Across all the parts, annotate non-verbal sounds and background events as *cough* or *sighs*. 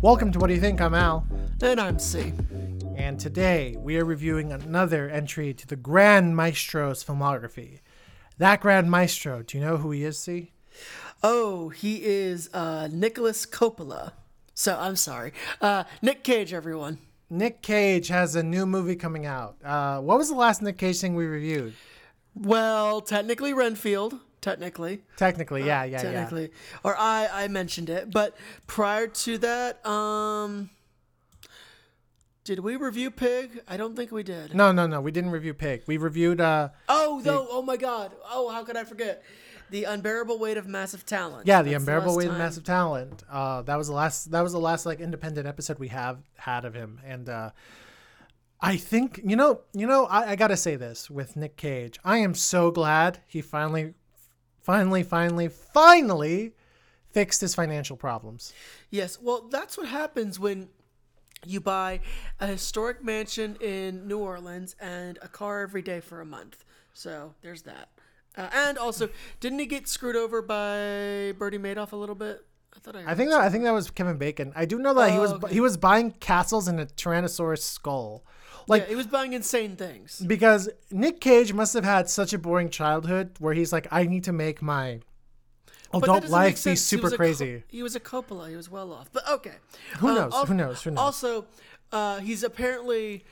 Welcome to What Do You Think? I'm Al. And I'm C. And today we are reviewing another entry to the Grand Maestro's filmography. That Grand Maestro, do you know who he is, C? Oh, he is uh, Nicolas Coppola. So I'm sorry. Uh, Nick Cage, everyone. Nick Cage has a new movie coming out. Uh, what was the last Nick Cage thing we reviewed? Well, technically Renfield. Technically. Technically, yeah, yeah, technically. yeah. Or I, I mentioned it. But prior to that, um, did we review Pig? I don't think we did. No, no, no. We didn't review Pig. We reviewed. uh Oh, no. Oh, my God. Oh, how could I forget? The Unbearable Weight of Massive Talent. Yeah, the That's unbearable last weight of massive talent. Uh, that was the last. That was the last like independent episode we have had of him, and uh, I think you know, you know, I, I gotta say this with Nick Cage. I am so glad he finally, finally, finally, finally fixed his financial problems. Yes, well, that's what happens when you buy a historic mansion in New Orleans and a car every day for a month. So there's that. Uh, and also, didn't he get screwed over by Bernie Madoff a little bit? I thought I. I think that I think that was Kevin Bacon. I do know that he Oh, was okay. he was buying castles in a Tyrannosaurus skull, like yeah, he was buying insane things. because Nick Cage must have had such a boring childhood where he's like, I need to make my adult life be sense. He super Co- crazy. he was a Coppola. He was well off. But okay. Who Um, knows? al- Who knows? Who knows? Also, uh, he's apparently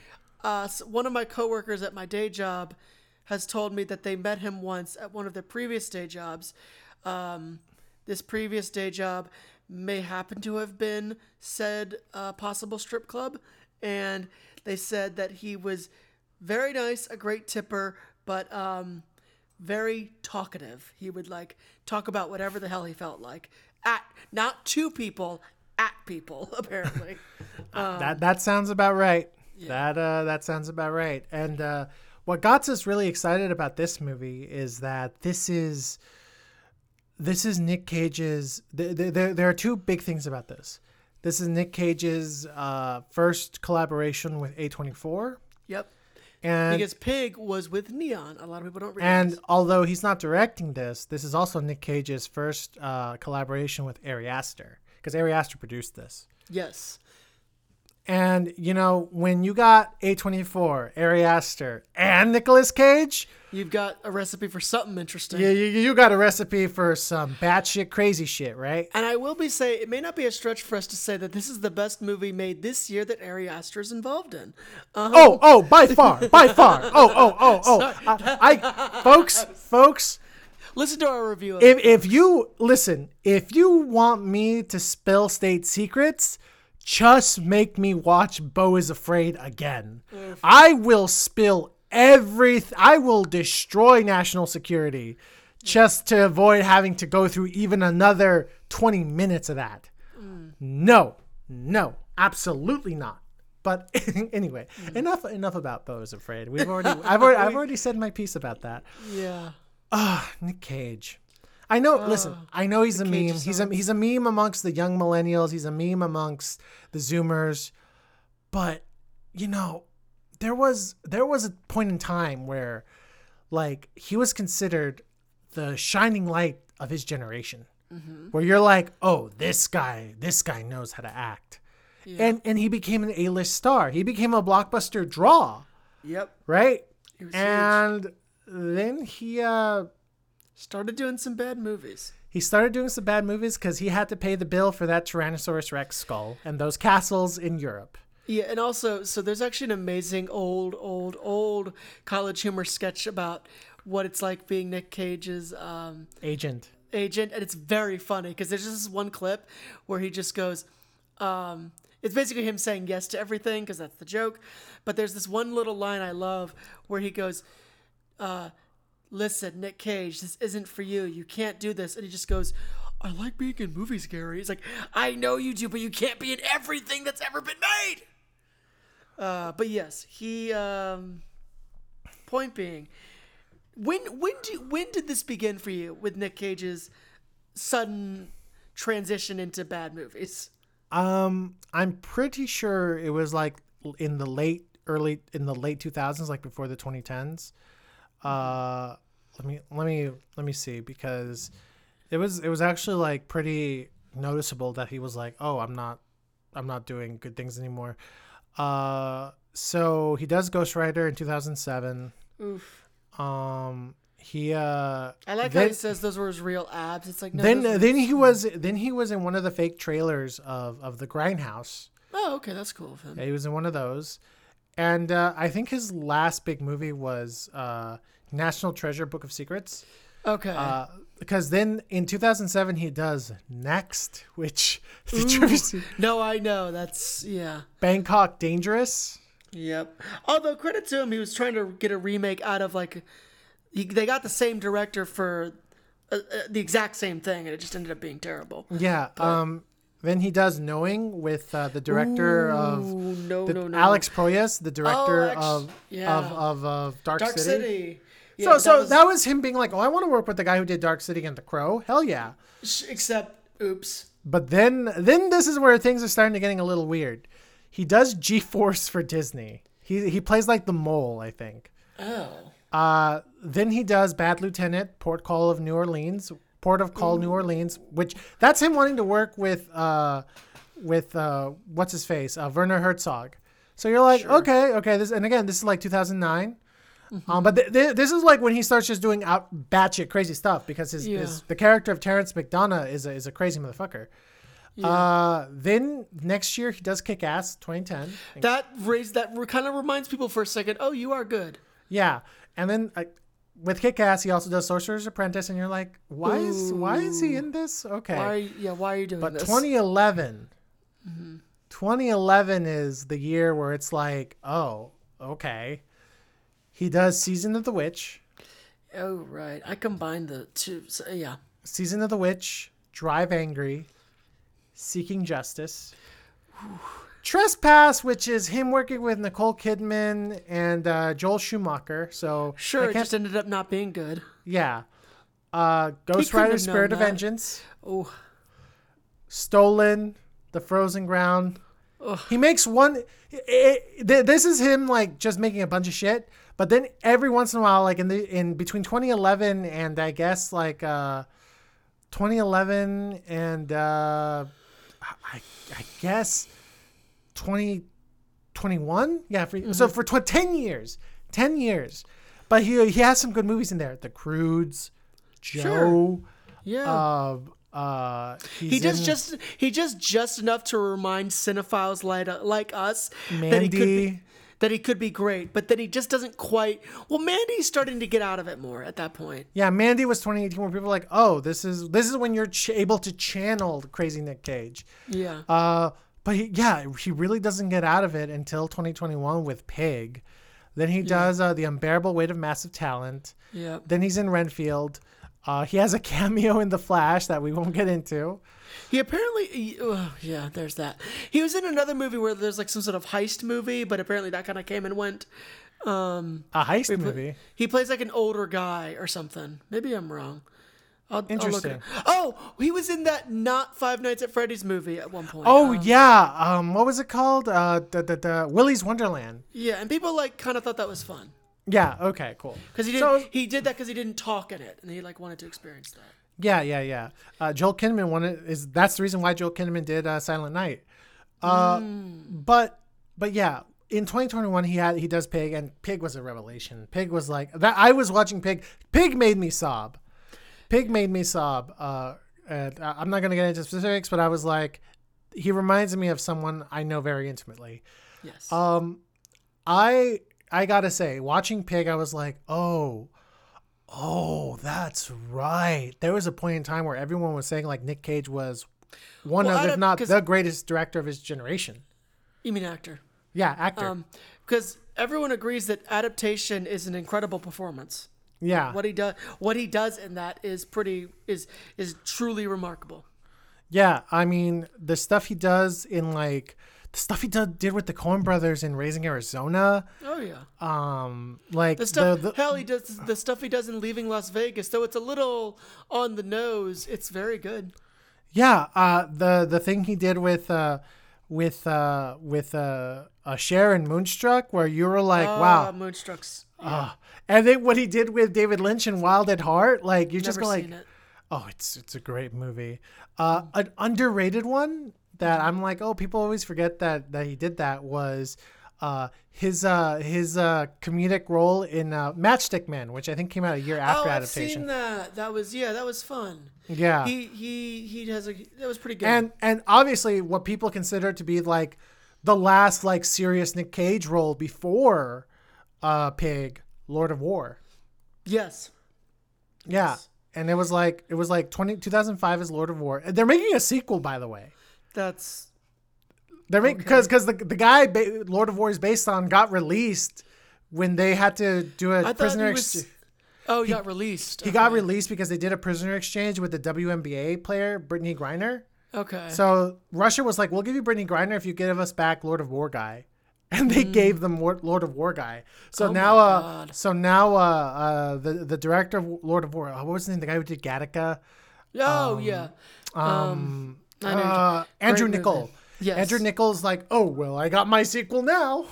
uh, one of my coworkers at my day job has told me that they met him once at one of their previous day jobs. Um, this previous day job may happen to have been said uh, possible strip club, and they said that he was very nice, a great tipper, but um, very talkative. He would like talk about whatever the hell he felt like at not to people, at people *laughs* apparently. *laughs* that that sounds about right. That uh, that sounds about right. And uh, what got us really excited about this movie is that this is this is Nick Cage's. Th- th- there there are two big things about this. This is Nick Cage's uh, first collaboration with A24, yep. and Because Pig was with Neon. A lot of people don't realize. and although he's not directing this, this is also Nick Cage's first uh, collaboration with Ari Aster because Ari Aster produced this. yes. And you know, when you got A24, Ari Aster, and Nicolas Cage, You've got a recipe for something interesting. you, you, you got a recipe for some batshit crazy shit, right? And I will be say it may not be a stretch for us to say that this is the best movie made this year that Ari Aster is involved in. Uh, Oh, oh, by far, by far. *laughs* Oh, oh, oh, oh. I, I folks, folks, listen to our review. Of if if you listen, if you want me to spill state secrets, just make me watch Beau is Afraid again. I will spill every. I will destroy national security just to avoid having to go through even another twenty minutes of that. No, no, absolutely not. But *laughs* anyway, enough enough about Beau is Afraid. We've already I've already I've *laughs* already said my piece about that. yeah. Ah, Nick Cage. I know. listen, I know he's a meme. He's a he's a meme amongst the young millennials. He's a meme amongst the Zoomers. But you know, there was there was a point in time where, like, he was considered the shining light of his generation. Where you're like, oh, this guy, this guy knows how to act, and and he became an A-list star. He became a blockbuster draw, Yep. right? was huge. And then he uh Started doing some bad movies. he started doing some bad movies because he had to pay the bill for that Tyrannosaurus Rex skull and those castles in Europe. Yeah, and also, so there's actually an amazing old, old, old college humor sketch about what it's like being Nick Cage's um, Agent. agent, and it's very funny because there's just this one clip where he just goes, um, it's basically him saying yes to everything because that's the joke. But there's this one little line I love where he goes, uh, "Listen, Nick Cage, this isn't for you. You can't do this." And he just goes. I like being in movies, Gary. He's like, I know you do, but you can't be in everything that's ever been made. Uh, but yes, he. Um, point being, when when do when did this begin for you with Nick Cage's sudden transition into bad movies? Um, I'm pretty sure it was like in the late early in the late 2000s, like before the 2010s. Uh, let me let me let me see because it was it was actually like pretty noticeable that he was like, oh, I'm not I'm not doing good things anymore. Uh, so he does Ghost Rider in 2007. Oof. Um, he uh, I like how he says those were his real abs. It's like no. then then he was then he was in one of the fake trailers of of the Grindhouse. oh, okay, that's cool of him. Yeah, he was in one of those, and uh, I think his last big movie was uh, National Treasure: Book of Secrets. Okay. Uh, because then in 2007 he does Next, which *laughs* Ooh. no, I know. That's yeah. Bangkok Dangerous? Yep. Although credit to him, he was trying to get a remake out of like, he, they got the same director for uh, uh, the exact same thing, and it just ended up being terrible. Yeah. Um. Then he does Knowing with uh, the director of no, the, no, no, Alex Proyas, the director actu- of, yeah. of of of Dark, Dark City. City. So Yeah, so was- that was him being like, oh, I want to work with the guy who did Dark City and The Crow. Hell yeah. except, oops. But then then this is where things are starting to getting a little weird. He does G Force for Disney. He he plays like the mole, I think. Oh. Uh, then he does Bad Lieutenant, Port Call of New Orleans, Port of Call New Orleans, which that's him wanting to work with uh, with uh, what's his face, uh, Werner Herzog. So you're like, okay, okay, this and again, this is like 2009. Um, but th- th- this is like when he starts just doing out batshit crazy stuff because his, Yeah. his the character of Terrence McDonough is a, is a crazy motherfucker. Uh, then next year he does Kick Ass 2010. That raised that kind of reminds people for a second. Oh, you are good. Yeah, and then uh, with Kick Ass, he also does Sorcerer's Apprentice, and you're like, why is why is he in this? Okay, Why? Yeah. Why are you doing but this? 2011, Mm-hmm. 2011 is the year where it's like, oh, okay. He does Season of the Witch, Oh right. I combined the two. So, yeah. Season of the Witch, Drive Angry, Seeking Justice. *sighs* Trespass, which is him working with Nicole Kidman and uh, Joel Schumacher. So Sure. It just ended up not being good. Yeah. Uh, Ghost Rider Spirit of that. Vengeance. Oh. Stolen. The Frozen Ground. He makes one. i i th- this is him like just making a bunch of shit. But then every once in a while, like in the in between 2011 and I guess like uh, 2011 and uh, I I guess 2021. yeah. For, Mm-hmm. So for tw- 10 years, 10 years. But he he has some good movies in there. The Croods, Joe. Yeah. Uh, uh, he does in just he does just enough to remind cinephiles like like us that he could be that he could be great, but that he just doesn't quite. Well, Mandy's starting to get out of it more at that point. Yeah, Mandy was 2018 where people were like, oh, this is this is when you're ch- able to channel crazy Nick Cage. Yeah. Uh, but he, yeah, he really doesn't get out of it until 2021 with Pig. Then he does uh, the unbearable weight of massive talent. yeah. Then he's in Renfield. Uh, he has a *laughs* cameo in The Flash that we won't get into. He apparently, he, oh, yeah, there's that. He was in another movie where there's like some sort of heist movie, but apparently that kind of came and went. Um, A heist movie. he plays like an older guy or something. Maybe I'm wrong. I'll, I'll Interesting. Oh, he was in that not Five Nights at Freddy's movie at one point. Oh Um, yeah, um, what was it called? Uh, the, the, the Willy's Wonderland. yeah, and people like kind of thought that was fun Yeah. Okay. Cool. because he did So- he did that because he didn't talk in it, and he like wanted to experience that. Yeah, yeah, yeah. Uh, Joel Kinnaman wanted is that's the reason why Joel Kinnaman did uh, Silent Night. Uh, But but yeah, in 2021 he had he does Pig and Pig was a revelation. Pig was like that. I was watching Pig. Pig made me sob. Pig made me sob. Uh, and I'm not gonna get into specifics, but I was like, he reminds me of someone I know very intimately. Yes. Um, I I gotta say, watching Pig, I was like, oh, oh, that's right. There was a point in time where everyone was saying like Nick Cage was one Well, of, if don't- the greatest director of his generation. you mean actor? Yeah, actor. Um, because everyone agrees that adaptation is an incredible performance. yeah, What he does, what he does in that is pretty is is truly remarkable. yeah. I mean, the stuff he does in like stuff he did, did with the Coen Brothers in Raising Arizona. Oh yeah. Um, like The stuff, the, the hell, he does the stuff he does in Leaving Las Vegas. Though it's a little on the nose, it's very good. Yeah, uh, the the thing he did with uh, with uh, with uh, uh, Cher and Moonstruck, where you were like, Ah, wow, Moonstruck's. uh, and then what he did with David Lynch and Wild at Heart, like you just Never like, it. oh, it's it's a great movie. Uh, an underrated one that I'm like, oh, people always forget that that he did that was uh, his uh, his uh, comedic role in uh, Matchstick Men, which I think came out a year after oh, I've adaptation. seen that. That was yeah, that was fun. Yeah. He he he has a that was pretty good. and and obviously what people consider to be like the last like serious Nick Cage role before uh Pig, Lord of War. yes. Yeah. And it was like it was like 20, 2005 is Lord of War. They're making a sequel by the way. That's They're making because because the the guy ba- Lord of War is based on got released when they had to do a I prisoner he ex- was Oh, he, got released. he got released because they did a prisoner exchange with the WNBA player Brittney Griner. Okay. So Russia was like, "We'll give you Brittney Griner if you give us back Lord of War guy," *laughs* and they gave them War- Lord of War guy. So Mm. Oh now, uh, so now, uh, uh, the the director of Lord of War, uh, what was his name? The guy who did Gattaca, oh yeah. Um, know. Uh, Andrew Great Niccol. movie. Yes. Andrew Niccol's like, "Oh well, I got my sequel now."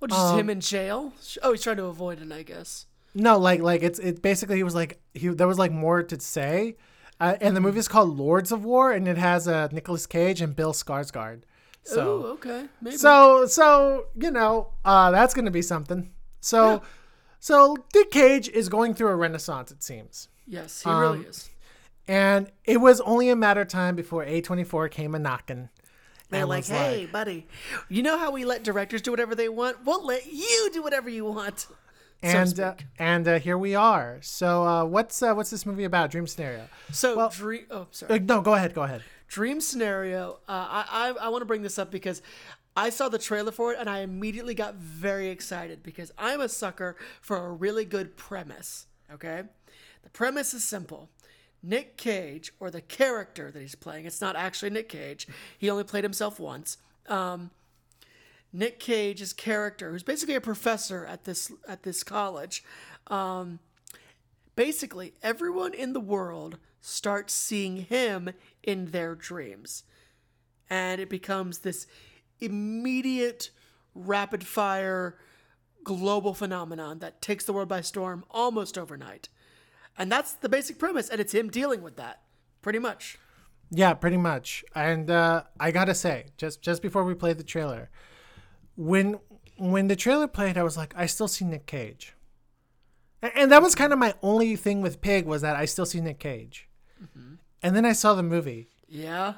what just um, him in jail? Oh, he's trying to avoid it, I guess. No, like like it's it basically he was like he there was like more to say, uh, and the movie is called Lords of War, and it has uh, Nicolas Cage and Bill Skarsgård. So. oh, okay. Maybe. So so you know uh, that's gonna be something. So so Dick Cage is going through a renaissance, it seems, yes, he um, really is. And it was only a matter of time before A twenty four came a knocking. They're like, hey, buddy, you know how we let directors do whatever they want? We'll let you do whatever you want. and so, uh, and uh, here we are. So uh, what's uh, what's this movie about? Dream scenario. so well- dream. Oh, sorry. Uh, no, go ahead, go ahead. Dream scenario. Uh, I I, I want to bring this up because I saw the trailer for it and I immediately got very excited because I'm a sucker for a really good premise. Okay, the premise is simple. Nick Cage, or the character that he's playing, it's not actually Nick Cage. He only played himself once. Um, Nick Cage's character, who's basically a professor at this at this college, um, basically everyone in the world starts seeing him in their dreams, and it becomes this immediate, rapid fire, global phenomenon that takes the world by storm almost overnight, and that's the basic premise, and it's him dealing with that, pretty much. Yeah, pretty much. And uh, I gotta say, just just before we played the trailer, when when the trailer played, I was like, I still see Nick Cage. A- And that was kind of my only thing with Pig was that I still see Nick Cage. And then I saw the movie, Yeah.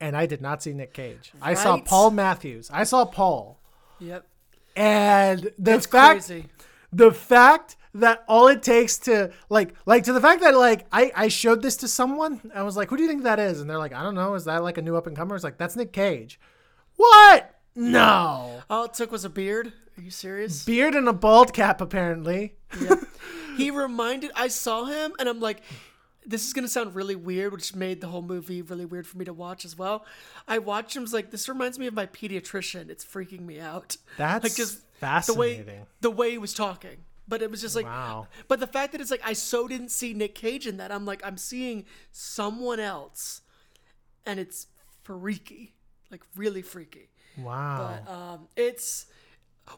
and I did not see Nick Cage. I saw Paul Matthews. I saw Paul, Yep. and the It's fact crazy. the fact that all it takes to like like to the fact that like I I showed this to someone I was like who do you think that is and they're like I don't know is that like a new up and comer it's like that's Nick Cage what no All it took was a beard. Are you serious? beard and a bald cap apparently yeah. *laughs* he reminded I saw him and I'm like this is gonna sound really weird, which made the whole movie really weird for me to watch as well. I watched him was like, this reminds me of my pediatrician. It's freaking me out. that's like just fascinating the way the way he was talking. But it was just like Wow. But the fact that it's like I so didn't see Nick Cage in that, I'm like, I'm seeing someone else and it's freaky. Like really freaky. wow But um it's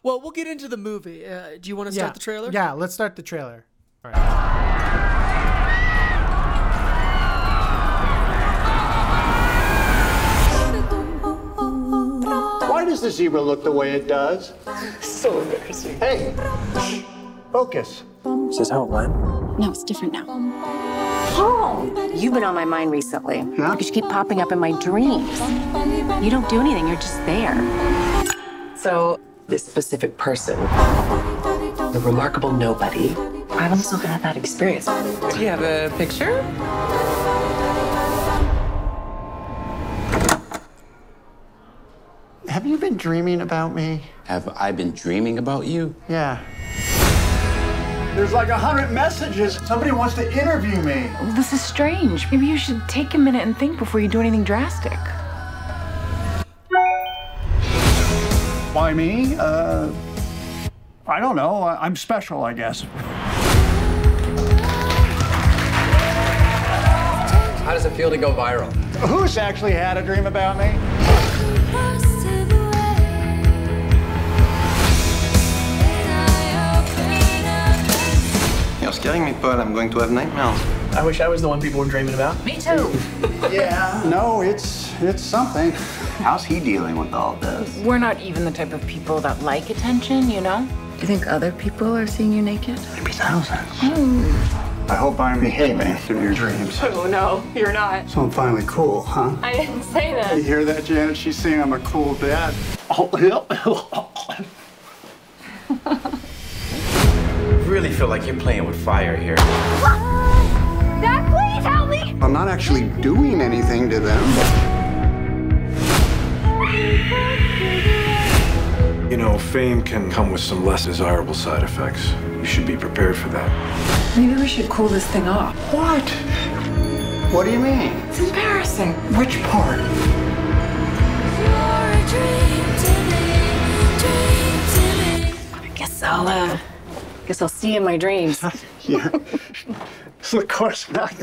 well, we'll get into the movie. Uh, do you want to start yeah the trailer? yeah let's start the trailer all right Why does the zebra look the way it does? So embarrassing. Hey, shh, focus. Is this how it went? No, it's different now. Paul! You've been on my mind recently. Yeah? Because you keep popping up in my dreams. You don't do anything, you're just there. So, this specific person, the remarkable nobody, I've also had that experience. Do you have a picture? Have you been dreaming about me? Have I been dreaming about you? Yeah. There's like a hundred messages. Somebody wants to interview me. This is strange. Maybe you should take a minute and think before you do anything drastic. Why me? Uh, I don't know. I- I'm special, I guess. How does it feel to go viral? Who's actually had a dream about me? Scaring me, Paul. I'm going to have nightmares. I wish I was the one people were dreaming about. Me too. Yeah. No, it's it's something. How's he dealing with all this? We're not even the type of people that like attention, you know? Do you think other people are seeing you naked? Maybe thousands. Hmm. I hope I'm behaving in your dreams. Oh no, you're not. So I'm finally cool, huh? I didn't say that. You hear that, Janet? She's saying I'm a cool dad. Oh, *laughs* *laughs* really feel like you're playing with fire here. Dad, please help me! I'm not actually doing anything to them. You know, fame can come with some less desirable side effects. You should be prepared for that. Maybe we should cool this thing off. What? What do you mean? It's embarrassing. Which part? I guess I'll, uh, guess I'll see you in my dreams. *laughs* Yeah. of course not.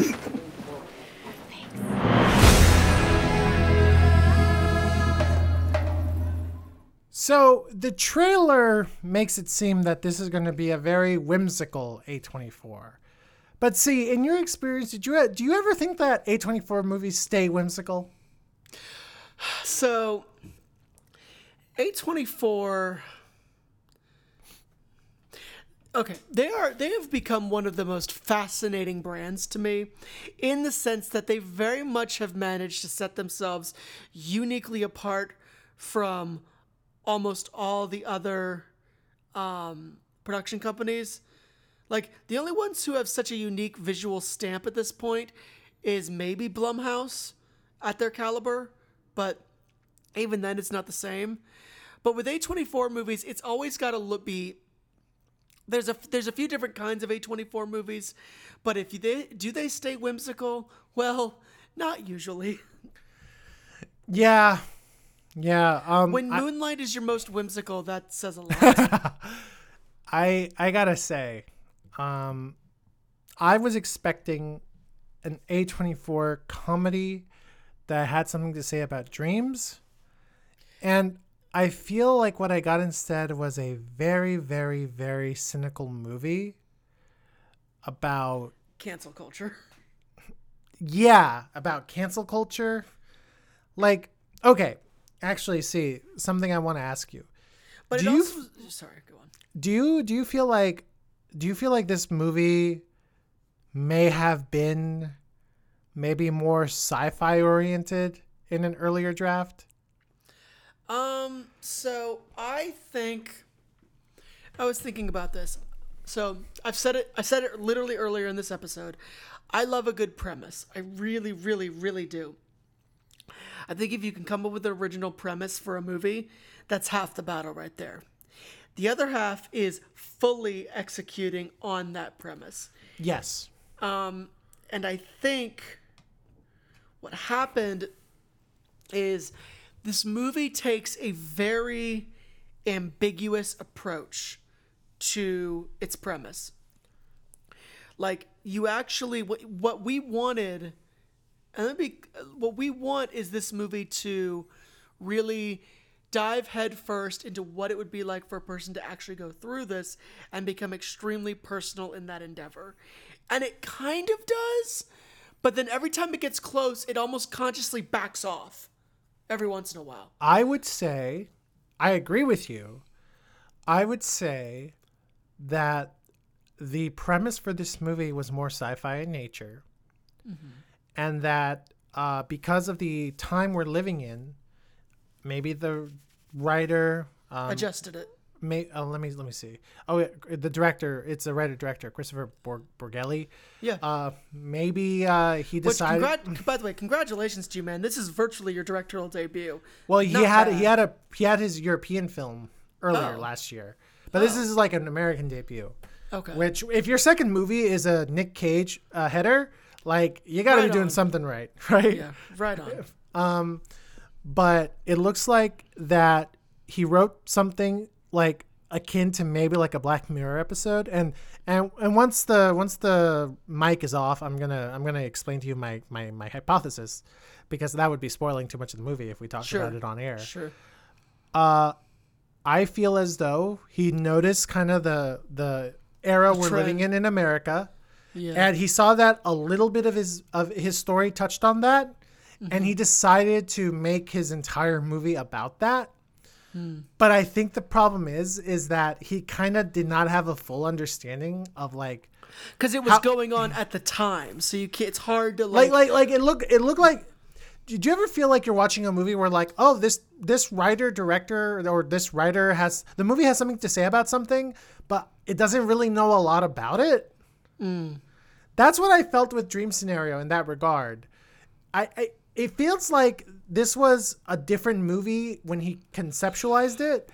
So the trailer makes it seem that this is going to be a very whimsical A24. But see, in your experience, did you do you ever think that A24 movies stay whimsical? So, A24. Okay, they are they have become one of the most fascinating brands to me in the sense that they very much have managed to set themselves uniquely apart from almost all the other um, production companies. Like the only ones who have such a unique visual stamp at this point is maybe Blumhouse at their caliber, but even then it's not the same. But with A24 movies, it's always got to look be there's a there's a few different kinds of A24 movies, but if they do they stay whimsical? Well, not usually. Yeah, yeah. Um, When I- Moonlight is your most whimsical, that says a lot. *laughs* I I gotta say, um, I was expecting an A24 comedy that had something to say about dreams, and I feel like what I got instead was a very, very, very cynical movie about Cancel culture. yeah about cancel culture. Like, okay, actually, see something I want to ask you. But Do you also sorry, go on. do you do you feel like do you feel like this movie may have been maybe more sci-fi oriented in an earlier draft Um, so I think I was thinking about this. So I've said it I said it literally earlier in this episode. I love a good premise. I really, really, really do. I think if you can come up with an original premise for a movie, that's half the battle right there. The other half is fully executing on that premise. yes Um, and I think what happened is this movie takes a very ambiguous approach to its premise. Like you actually what what we wanted and what we want is this movie to really dive headfirst into what it would be like for a person to actually go through this and become extremely personal in that endeavor. And it kind of does, but then every time it gets close, it almost consciously backs off every once in a while. i would say i agree with you i would say that the premise for this movie was more sci-fi in nature and that uh, because of the time we're living in maybe the writer um, Adjusted it. May, uh, let me let me see. Oh, yeah, the director. It's a writer director, Christopher Bor- Borgelli. Yeah. Uh, maybe uh, he Which, decided. *laughs* by the way, congratulations to you, man. This is virtually your directorial debut. well, he Not had bad. he had a he had his European film earlier Oh. last year, but this is like an American debut. Okay. Which, if your second movie is a Nick Cage uh, header, like you got to Right be doing on. something right, *laughs* right? Yeah, right on. Um, but it looks like that he wrote something like akin to maybe like a Black Mirror episode, and and and once the once the mic is off, I'm gonna I'm gonna explain to you my my my hypothesis, because that would be spoiling too much of the movie if we talked Sure. about it on air. Sure. Uh, I feel as though he noticed kind of the the era we're living in in America, Yeah. and he saw that a little bit of his of his story touched on that, and he decided to make his entire movie about that. But I think the problem is is that he kind of did not have a full understanding of like because it was How- going on at the time, so you can't. It's hard to like like. like like it look it looked like did you ever feel like you're watching a movie where like oh this this writer director or this writer has the movie has something to say about something but it doesn't really know a lot about it mm. that's what i felt with dream scenario in that regard I, I it feels like this was a different movie when he conceptualized it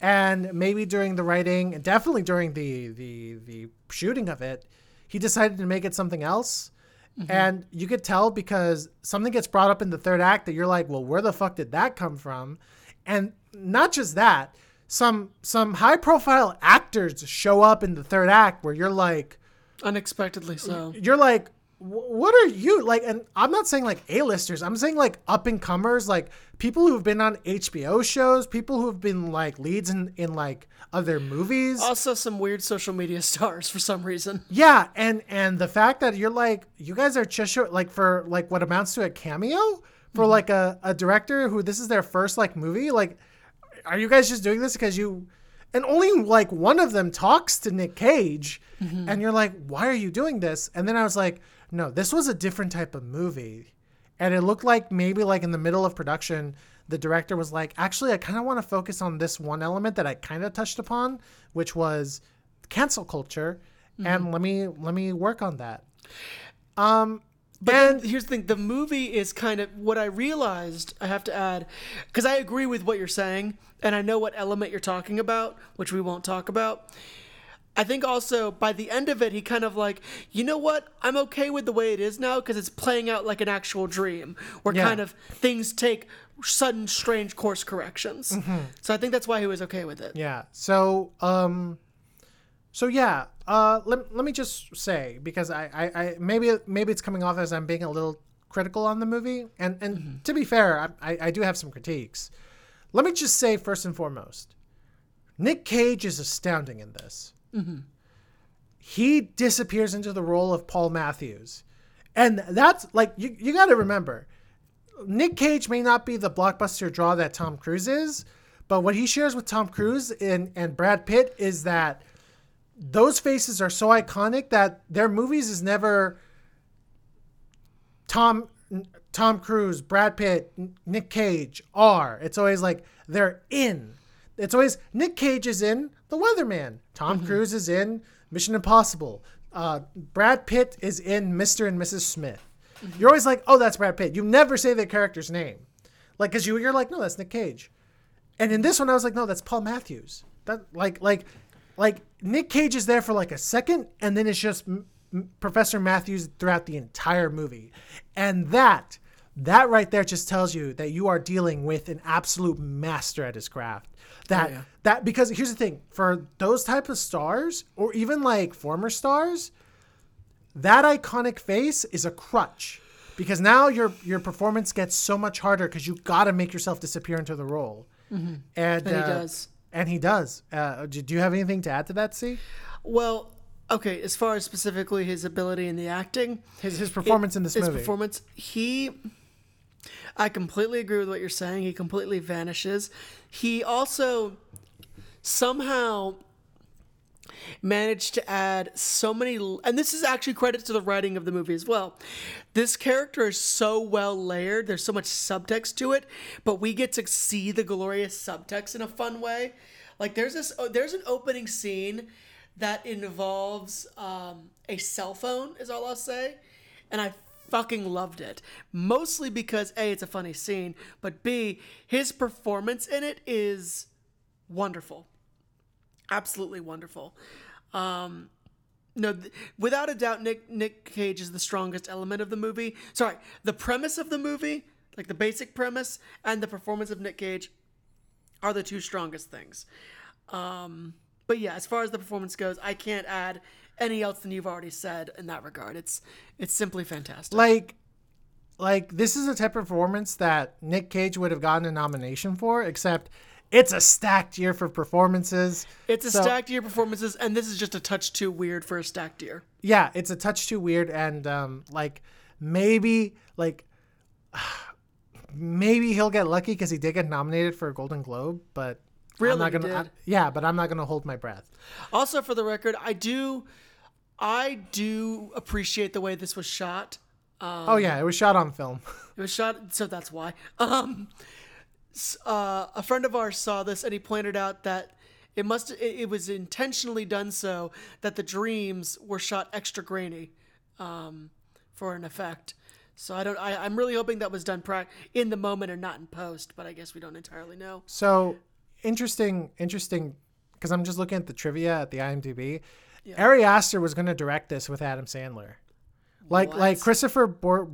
and maybe during the writing and definitely during the the the shooting of it he decided to make it something else. Mm-hmm. And you could tell because something gets brought up in the third act that you're like well where the fuck did that come from? And not just that some some high profile actors show up in the third act where you're like unexpectedly so. you're like "Wh- what are you like and i'm not saying like a-listers i'm saying like up and comers like people who've been on hbo shows people who've been like leads in in like other movies. Also, some weird social media *laughs* stars for some reason. yeah and and the fact that you're like you guys are just show, like for like what amounts to a cameo for mm-hmm. like a, a director who this is their first like movie like are you guys just doing this because you and only like one of them talks to nick cage mm-hmm. and you're like why are you doing this? And then i was like no this was a different type of movie and it looked like maybe like in the middle of production the director was like actually i kind of want to focus on this one element that i kind of touched upon which was cancel culture and let me let me work on that um But and here's the thing: the movie is kind of what I realized. I have to add, because I agree with what you're saying, and I know what element you're talking about, which we won't talk about. I think also by the end of it, he kind of like, you know what? I'm okay with the way it is now because it's playing out like an actual dream, where Yeah. kind of things take sudden, strange course corrections. So I think that's why he was okay with it. Yeah. So, um, so yeah. Uh, let, let me just say because I, I, I maybe maybe it's coming off as I'm being a little critical on the movie, and and to be fair, I, I I do have some critiques. Let me just say first and foremost, Nick Cage is astounding in this. Mm-hmm. He disappears into the role of Paul Matthews, and that's like you you got to remember. Nick Cage may not be the blockbuster draw that Tom Cruise is, but what he shares with Tom Cruise and, and Brad Pitt is that those faces are so iconic that their movies is never Tom Tom Cruise, Brad Pitt, Nick Cage are. It's always like they're in. It's always Nick Cage is in The Weatherman. Tom Cruise is in Mission Impossible. Uh, Brad Pitt is in Mr. and Mrs. Smith. You're always like, oh, that's Brad Pitt. You never say the character's name, like, cause you you're like, no, that's Nick Cage. And in this one, I was like, no, that's Paul Matthews. That like like like Nick Cage is there for like a second, and then it's just M- M- Professor Matthews throughout the entire movie, and that that right there just tells you that you are dealing with an absolute master at his craft. That yeah. that because here's the thing for those type of stars or even like former stars, that iconic face is a crutch because now your your performance gets so much harder because you got to make yourself disappear into the role. And, And he uh, does. And he does. Uh, do, do you have anything to add to that, C? Well, okay, as far as specifically his ability in the acting, His his performance in this movie. his movie. performance, he. I completely agree with what you're saying. He completely vanishes. He also somehow managed to add so many and this is actually credit to the writing of the movie as well this character is so well layered there's so much subtext to it but we get to see the glorious subtext in a fun way like there's this oh, there's an opening scene that involves um, a cell phone is all i'll say and i fucking loved it mostly because a it's a funny scene but b his performance in it is wonderful absolutely wonderful. Um, no, th- without a doubt, Nick Nick Cage is the strongest element of the movie. Sorry, the premise of the movie, like the basic premise, and the performance of Nick Cage, are the two strongest things. Um, but yeah, as far as the performance goes, I can't add any else than you've already said in that regard. It's it's simply fantastic. like like this is a type of performance that Nick Cage would have gotten a nomination for, except it's a stacked year for performances. It's a So- stacked year performances, and this is just a touch too weird for a stacked year. Yeah, it's a touch too weird, and um, like maybe like *sighs* maybe he'll get lucky because he did get nominated for a Golden Globe, but Really, I'm not gonna. I- yeah, but I'm not gonna hold my breath. Also, for the record, I do, I do appreciate the way this was shot. Um, oh yeah, it was shot on film. *laughs* It was shot, so that's why. Um, uh, a friend of ours saw this, and he pointed out that it must, it, it was intentionally done so that the dreams were shot extra grainy, um, for an effect. So I don't, I, I'm really hoping that was done pra- in the moment and not in post, but I guess we don't entirely know. So interesting, interesting, because I'm just looking at the trivia at the IMDb. Ari Aster was going to direct this with Adam Sandler. Like like Christopher Bor-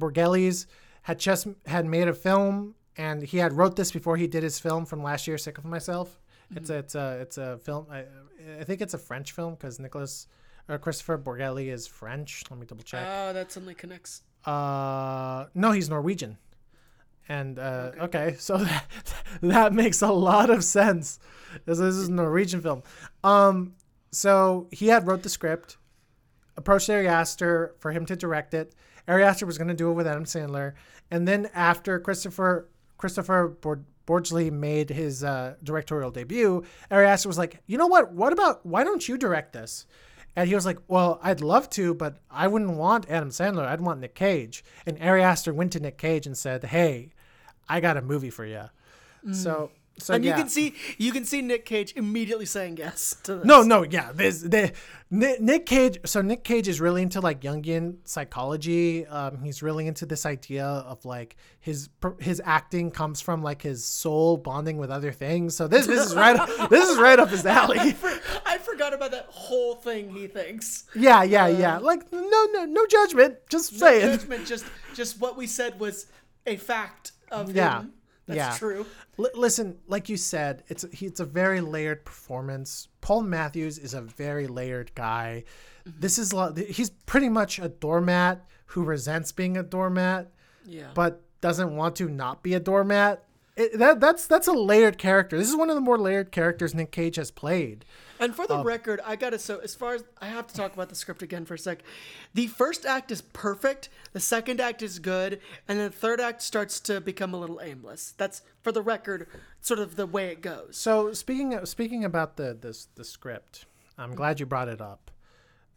had just had made a film and he had wrote this before he did his film from last year, Sick of Myself. It's a it's a it's a film. I, I think it's a French film because Nicholas or Christopher Borghelli is French. Let me double check. Oh, that suddenly connects. Uh, no, he's Norwegian. And uh, okay. *laughs* so that, that makes a lot of sense. This, this is a Norwegian film. Um, so he had wrote the script, approached Ari Aster for him to direct it. Ari Aster was going to do it with Adam Sandler, and then after Christopher Christopher Bord- Borgli made his uh, directorial debut, Ari Aster was like, "You know what? What about why don't you direct this?" And he was like, "Well, I'd love to, but I wouldn't want Adam Sandler. I'd want Nick Cage." And Ari Aster went to Nick Cage and said, "Hey, I got a movie for you." So, so and yeah. you can see, you can see Nick Cage immediately saying yes to this. No, no, yeah. There's the Nick, Nick Cage. So Nick Cage is really into like Jungian psychology. Um, he's really into this idea of like his his acting comes from like his soul bonding with other things. So this this is right *laughs* this is right up his alley. I forgot about that whole thing. He thinks. Yeah, yeah, yeah. Like no, no, no judgment. Just No saying. judgment. Just, just what we said was a fact of Yeah, him. That's yeah. true. L- listen, like you said, it's a, he, it's a very layered performance. Paul Matthews is a very layered guy. Mm-hmm. This is lo- he's pretty much a doormat who resents being a doormat, Yeah. but doesn't want to not be a doormat. It, that that's that's a layered character. This is one of the more layered characters Nick Cage has played. And for Um, the record, I gotta so as far as I have to talk about the script again for a sec. The first act is perfect, the second act is good, and then the third act starts to become a little aimless. That's for the record, sort of the way it goes. So speaking of, speaking about the this the script, I'm glad you brought it up,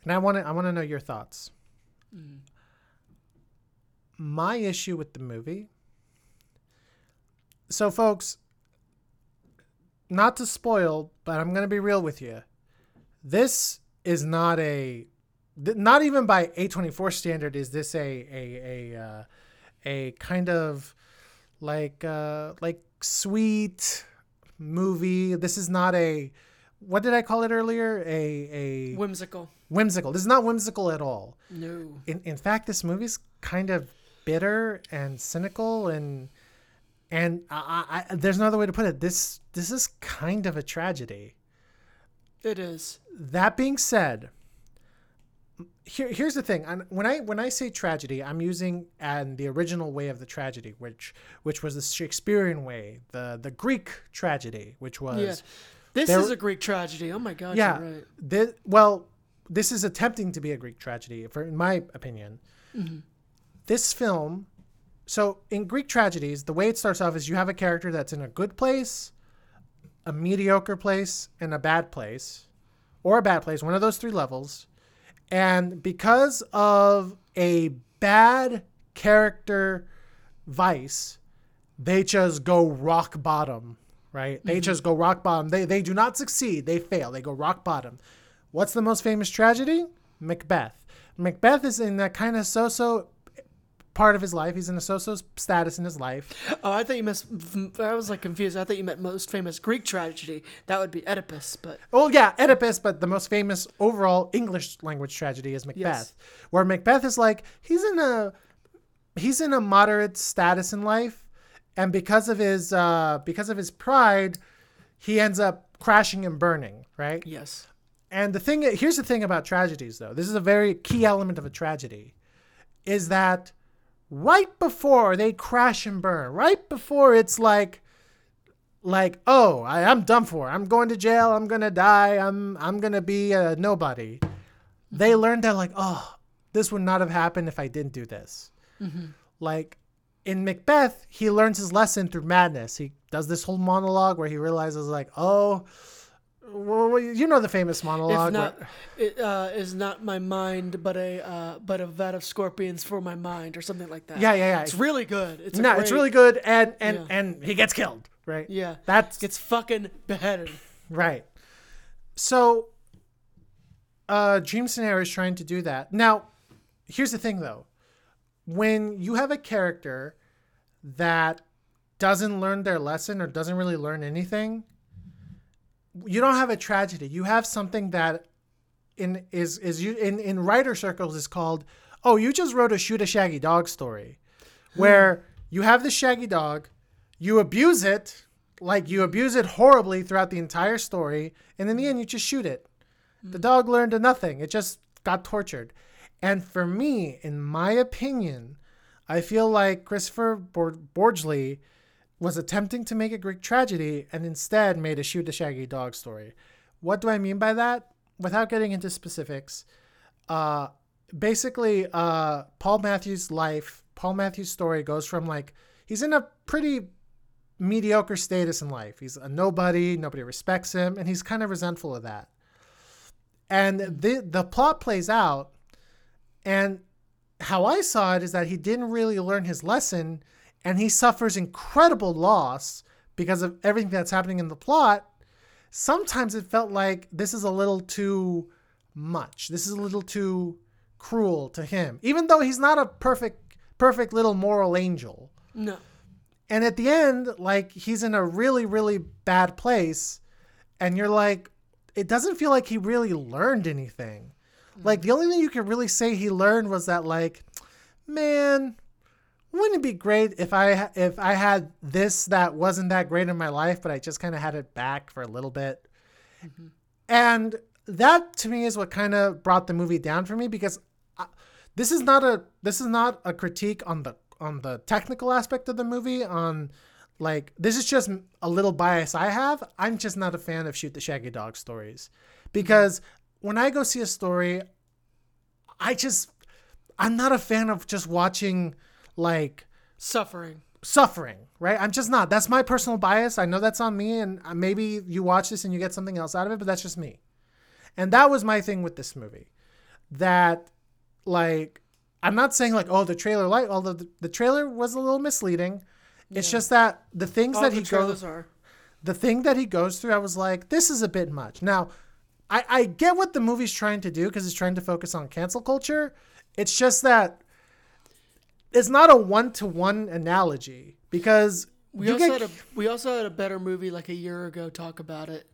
and I want to I want to know your thoughts. My issue with the movie. So, folks, not to spoil, but I'm gonna be real with you. This is not a, not even by A24 standard is this a a a uh, a kind of like uh like sweet movie. This is not a what did I call it earlier? A a Whimsical. whimsical. This is not whimsical at all. No. In in fact, this movie's kind of bitter and cynical and and I, I, there's no other way to put it. This this is kind of a tragedy. It is. That being said, here, here's the thing. I'm- When I when I say tragedy, I'm using and the original way of the tragedy, which which was the Shakespearean way, the the Greek tragedy, which was Yeah. This there- is a Greek tragedy. Oh my god, yeah. you're right. thi- well, this is attempting to be a Greek tragedy, for in my opinion. Mhm. This film, so in Greek tragedies, the way it starts off is you have a character that's in a good place, a mediocre place, and a bad place, or a bad place, one of those three levels. And because of a bad character vice, they just go rock bottom, right? They Mhm. just go rock bottom. They they do not succeed. They fail. They go rock bottom. What's the most famous tragedy? Macbeth. Macbeth is in that kind of so-so part of his life. He's in a so-so status in his life. Oh, I thought you meant. I was like confused. I thought you meant most famous Greek tragedy. That would be Oedipus, but Oh yeah, Oedipus, but the most famous overall English language tragedy is Macbeth, Yes. where Macbeth is like he's in a he's in a moderate status in life, and because of his uh, because of his pride, he ends up crashing and burning. Right. Yes. And the thing here's the thing about tragedies though. This is a very key element of a tragedy, is that right before they crash and burn, right before it's like like, oh, I, I'm done for. I'm going to jail. I'm gonna die. I'm I'm gonna be a nobody. They learned that like, oh, this would not have happened if I didn't do this. Mm-hmm. Like in Macbeth, he learns his lesson through madness. He does this whole monologue where he realizes like, oh, well, you know the famous monologue. If not, where- it uh, is not my mind, but a uh, but a vat of scorpions for my mind, or something like that. Yeah, yeah, yeah. It's really good. It's no, it's really good, and and Yeah. and he gets killed, right? Yeah, That's gets fucking beheaded. Right. So, uh, Dream Scenario is trying to do that. Now, here's the thing though. When you have a character that doesn't learn their lesson or doesn't really learn anything, you don't have a tragedy. You have something that in is is you in in writer circles is called oh you just wrote a shoot a shaggy dog story hmm. where you have the shaggy dog you abuse it like you abuse it horribly throughout the entire story and in the end you just shoot it. The hmm. dog learned nothing. It just got tortured. And for me in my opinion i feel like christopher Bor- was attempting to make a greek tragedy and instead made a shoot the shaggy dog story. What do i mean by that? Without getting into specifics uh basically uh paul matthews life paul matthews story goes from like he's in a pretty mediocre status in life. He's a nobody nobody respects him and he's kind of resentful of that. And the the plot plays out and how i saw it is that he didn't really learn his lesson and he suffers incredible loss because of everything that's happening in the plot sometimes it felt like this is a little too much. This is a little too cruel to him, even though he's not a perfect, perfect little moral angel. No. And at the end, like he's in a really, really bad place, and you're like, it doesn't feel like he really learned anything. Like mm. the only thing you can really say he learned was that, like, man, wouldn't it be great if I if I had this that wasn't that great in my life, but I just kind of had it back for a little bit. Mm-hmm. And that to me is what kind of brought the movie down for me because I, this is not a this is not a critique on the on the technical aspect of the movie on like this is just a little bias I have. I'm just not a fan of shoot the shaggy dog stories because mm-hmm. when I go see a story I just I'm not a fan of just watching like Suffering. suffering, right? I'm just not. That's my personal bias. I know that's on me, and maybe you watch this and you get something else out of it, but that's just me. And that was my thing with this movie. That, like, I'm not saying like, oh, the trailer, like, although the, the trailer was a little misleading. It's just that the things All that he goes, are. the thing that he goes through, I was like, this is a bit much. Now, I, I get what the movie's trying to do because it's trying to focus on cancel culture. It's just that it's not a one to one analogy because We also get- had a we also had a better movie like a year ago talk about it.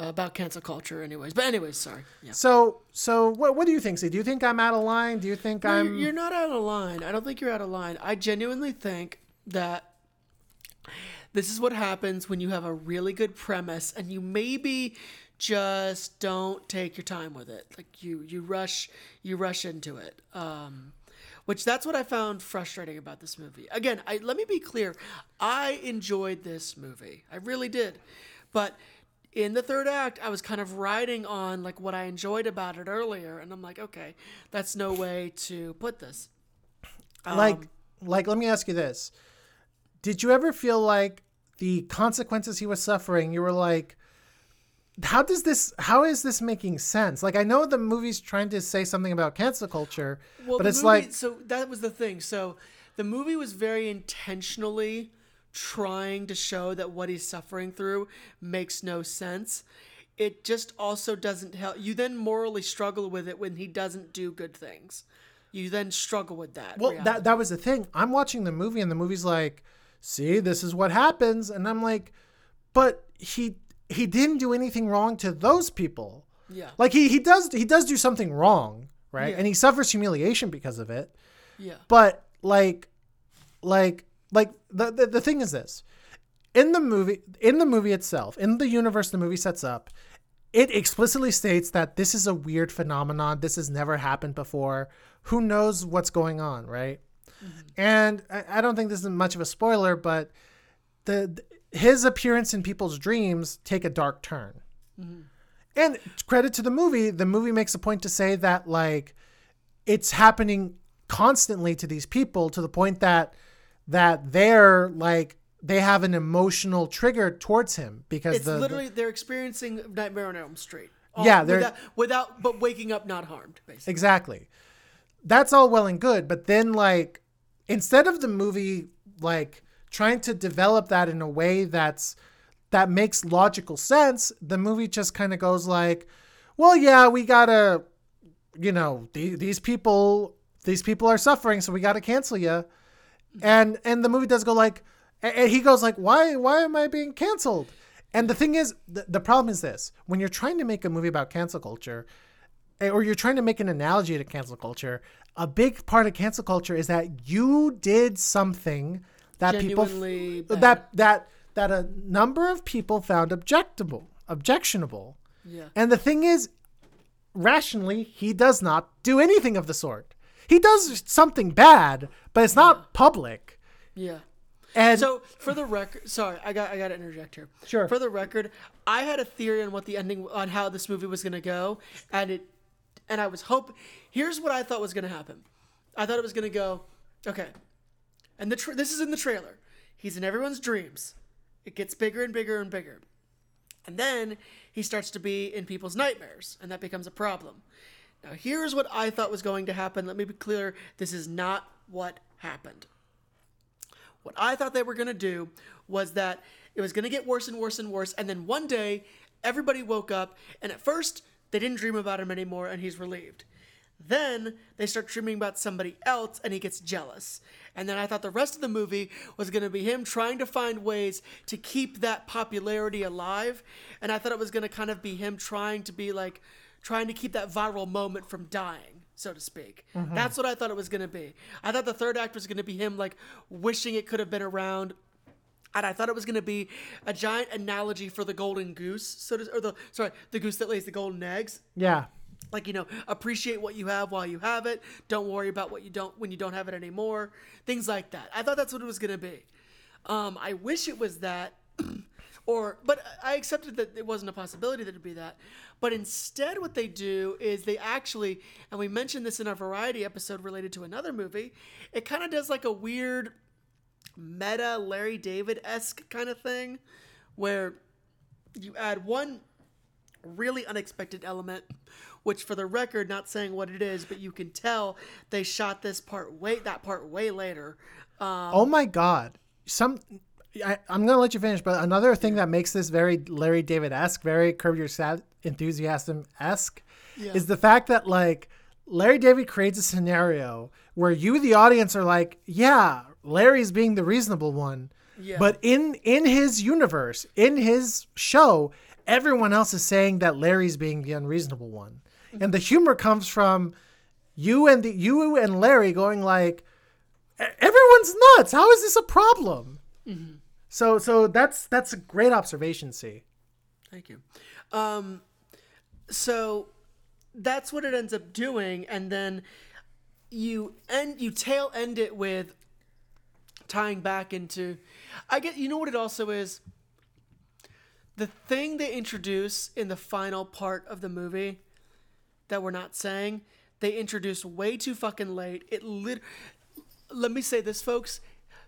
Uh, about cancel culture anyways. But anyways, sorry. Yeah. so so what what do you think? See, do you think I'm out of line? Do you think No, I'm you're, you're not out of line. I don't think you're out of line. I genuinely think that this is what happens when you have a really good premise and you maybe just don't take your time with it. Like you you rush you rush into it. Um which that's what I found frustrating about this movie. Again, I let me be clear. I enjoyed this movie. I really did. But in the third act, I was kind of riding on like what I enjoyed about it earlier, and I'm like, okay, that's no way to put this. like Um, like let me ask you this. Did you ever feel like the consequences he was suffering, you were like how does this how is this making sense? Like I know the movie's trying to say something about cancel culture, Well, but it's movie, like so that was the thing. So the movie was very intentionally trying to show that what he's suffering through makes no sense. It just also doesn't help. You then morally struggle with it when he doesn't do good things. You then struggle with that. Well, reality. that that was the thing. I'm watching the movie and the movie's like, "See, this is what happens." And I'm like, "But he he didn't do anything wrong to those people." Yeah. Like he he does he does do something wrong, right? Yeah. And he suffers humiliation because of it. Yeah. But like like like the, the the thing is this. In the movie in the movie itself, in the universe the movie sets up, it explicitly states that this is a weird phenomenon. This has never happened before. Who knows what's going on, right? Mm-hmm. And I, I don't think this is much of a spoiler, but the his appearance in people's dreams take a dark turn. Mm-hmm. And credit to the movie, the movie makes a point to say that like it's happening constantly to these people to the point that that they're like they have an emotional trigger towards him because It's the, the- literally they're experiencing Nightmare on Elm Street. All- Yeah, they're- without, without but waking up not harmed, basically. Exactly. That's all well and good, but then like instead of the movie like trying to develop that in a way that's that makes logical sense, the movie just kind of goes like, well, yeah, we got to you know, the, these people these people are suffering, so we got to cancel you. And and the movie does go like and he goes like, "Why why am I being canceled?" And the thing is, the, the problem is this: when you're trying to make a movie about cancel culture, eh, or you're trying to make an analogy to cancel culture, a big part of cancel culture is that you did something that people that that that a number of people found objectable, objectionable. Yeah. And the thing is, rationally, he does not do anything of the sort. He does something bad, but it's not public. Yeah. And so for the record, sorry, I got I got to interject here. Sure. For the record, I had a theory on what the ending on how this movie was gonna go, and it, and I was hope. Here's what I thought was gonna happen. I thought it was gonna go, okay, and the tra- this is in the trailer. He's in everyone's dreams. It gets bigger and bigger and bigger, and then he starts to be in people's nightmares, and that becomes a problem. Now here's what I thought was going to happen. Let me be clear. This is not what happened. What I thought they were going to do was that it was going to get worse and worse and worse. And then one day, everybody woke up, and at first, they didn't dream about him anymore, and he's relieved. Then they start dreaming about somebody else, and he gets jealous. And then I thought the rest of the movie was going to be him trying to find ways to keep that popularity alive. And I thought it was going to kind of be him trying to be like, trying to keep that viral moment from dying, so to speak. Mhm. That's what I thought it was going to be. I thought the third act was going to be him like wishing it could have been around. And I thought it was going to be a giant analogy for the golden goose, so to, or the sorry, the goose that lays the golden eggs. yeah, Like you know, appreciate what you have while you have it. Don't worry about what you don't when you don't have it anymore. Things like that. I thought that's what it was going to be. Um, I wish it was that, *clears throat* or but I accepted that it wasn't a possibility that it'd be that. But instead, what they do is they actually, and we mentioned this in our variety episode related to another movie. It kind of does like a weird meta Larry David esque kind of thing, where you add one really unexpected element, which for the record, not saying what it is, but you can tell they shot this part way that part way later. Um, oh my god. Some I, I'm gonna let you finish, but another thing that makes this very Larry David esque, very Curb Your Sad Enthusiasm esque, Yeah. is the fact that like Larry David creates a scenario where you, the audience, are like, yeah, Larry's being the reasonable one, Yeah. but in in his universe, in his show, everyone else is saying that Larry's being the unreasonable one, and the humor comes from you and the you and Larry going like, "E- everyone's nuts. How is this a problem? Mm-hmm. So so that's that's a great observation, C. Thank you. Um, so that's what it ends up doing, and then you end you tail end it with tying back into. I get you know what it also is. The thing they introduce in the final part of the movie that we're not saying, they introduce way too fucking late. It lit. Let me say this, folks.